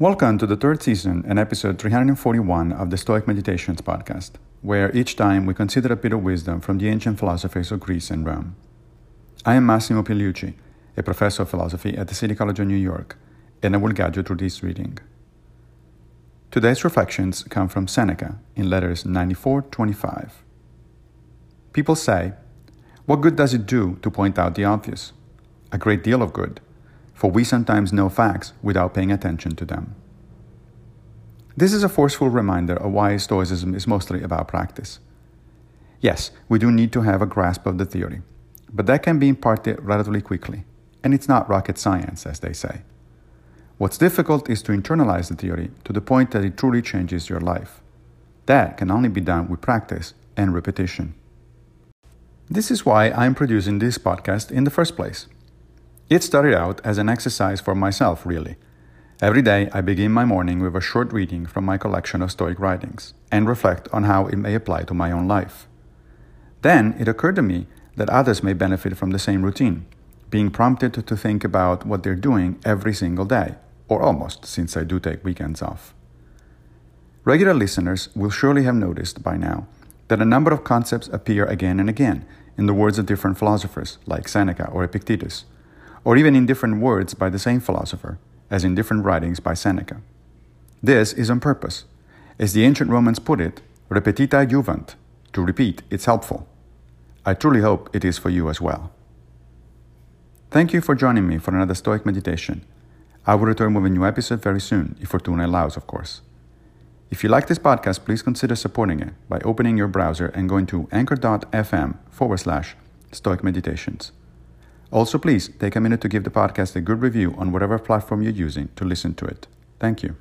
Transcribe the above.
Welcome to the third season and episode 341 of the Stoic Meditations podcast, where each time we consider a bit of wisdom from the ancient philosophers of Greece and Rome. I am Massimo Pigliucci, a professor of philosophy at the City College of New York, and I will guide you through this reading. Today's reflections come from Seneca in letters 9425. People say, What good does it do to point out the obvious? A great deal of good, for we sometimes know facts without paying attention to them. This is a forceful reminder of why Stoicism is mostly about practice. Yes, we do need to have a grasp of the theory, but that can be imparted relatively quickly, and it's not rocket science, as they say. What's difficult is to internalize the theory to the point that it truly changes your life. That can only be done with practice and repetition. This is why I'm producing this podcast in the first place. It started out as an exercise for myself, really. Every day, I begin my morning with a short reading from my collection of Stoic writings and reflect on how it may apply to my own life. Then it occurred to me that others may benefit from the same routine, being prompted to think about what they're doing every single day, or almost, since I do take weekends off. Regular listeners will surely have noticed by now that a number of concepts appear again and again in the words of different philosophers, like Seneca or Epictetus, or even in different words by the same philosopher, as in different writings by Seneca. This is on purpose. As the ancient Romans put it, repetita juvant, to repeat, it's helpful. I truly hope it is for you as well. Thank you for joining me for another Stoic meditation. I will return with a new episode very soon, if Fortuna allows, of course. If you like this podcast, please consider supporting it by opening your browser and going to anchor.fm forward slash Stoic Meditations. Also, please take a minute to give the podcast a good review on whatever platform you're using to listen to it. Thank you.